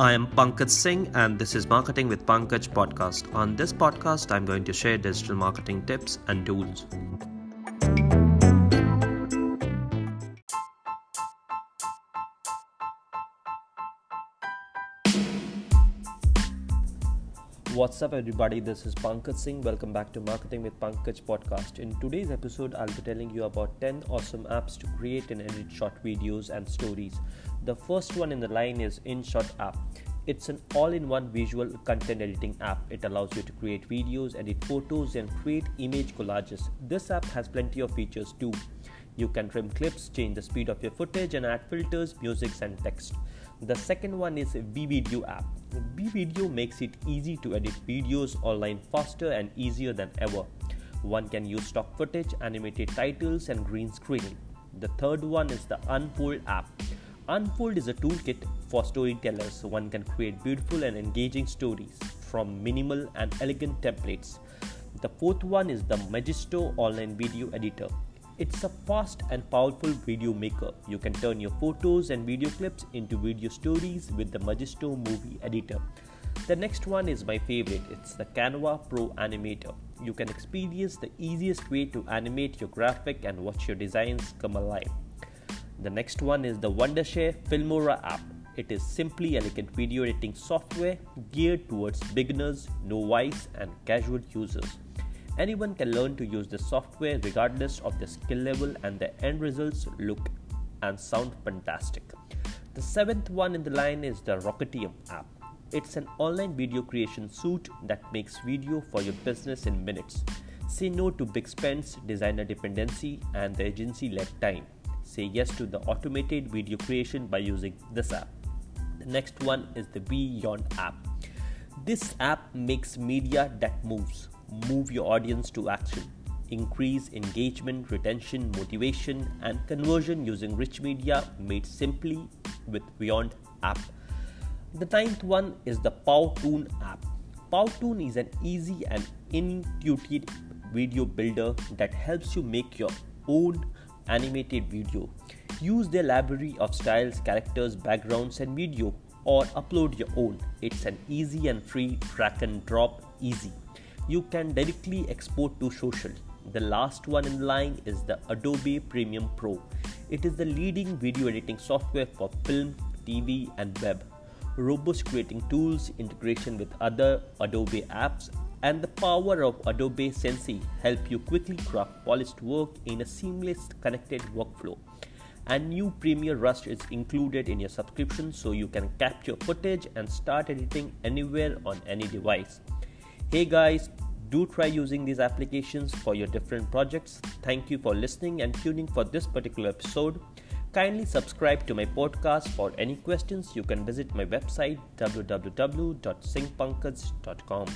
I am Pankaj Singh, and this is Marketing with Pankaj podcast. On this podcast, I'm going to share digital marketing tips and tools. What's up, everybody? This is Pankaj Singh. Welcome back to Marketing with Pankaj podcast. In today's episode, I'll be telling you about 10 awesome apps to create and edit short videos and stories. The first one in the line is InShot app. It's an all in one visual content editing app. It allows you to create videos, edit photos, and create image collages. This app has plenty of features too. You can trim clips, change the speed of your footage, and add filters, music, and text. The second one is WeVideo app. WeVideo makes it easy to edit videos online faster and easier than ever. One can use stock footage, animated titles, and green screening. The third one is the Unfold app. Unfold is a toolkit for storytellers. One can create beautiful and engaging stories from minimal and elegant templates. The fourth one is the Magisto online video editor. It's a fast and powerful video maker. You can turn your photos and video clips into video stories with the Magisto movie editor. The next one is my favorite. It's the Canva Pro Animator. You can experience the easiest way to animate your graphic and watch your designs come alive. The next one is the Wondershare Filmora app. It is simply elegant video editing software geared towards beginners, novice, and casual users. Anyone can learn to use the software regardless of their skill level, and the end results look and sound fantastic. The seventh one in the line is the Rocketium app. It's an online video creation suite that makes video for your business in minutes. Say no to big spends, designer dependency, and the agency led time say yes to the automated video creation by using this app. The next one is the Beyond app. This app makes media that moves. Move your audience to action. Increase engagement, retention, motivation, and conversion using rich media made simply with Beyond app. The ninth one is the Powtoon app. Powtoon is an easy and intuitive video builder that helps you make your own animated video. Use their library of styles, characters, backgrounds, and video, or upload your own. It's an easy and free drag and drop easy. You can directly export to social. The last one in line is the Adobe Premiere Pro. It is the leading video editing software for film, TV, and web. Robust creating tools, integration with other Adobe apps, and the power of Adobe Sensei help you quickly craft polished work in a seamless connected workflow. And new Premiere Rush is included in your subscription so you can capture footage and start editing anywhere on any device. Hey guys, do try using these applications for your different projects. Thank you for listening and tuning for this particular episode. Kindly subscribe to my podcast. For any questions, you can visit my website www.singpankaj.com.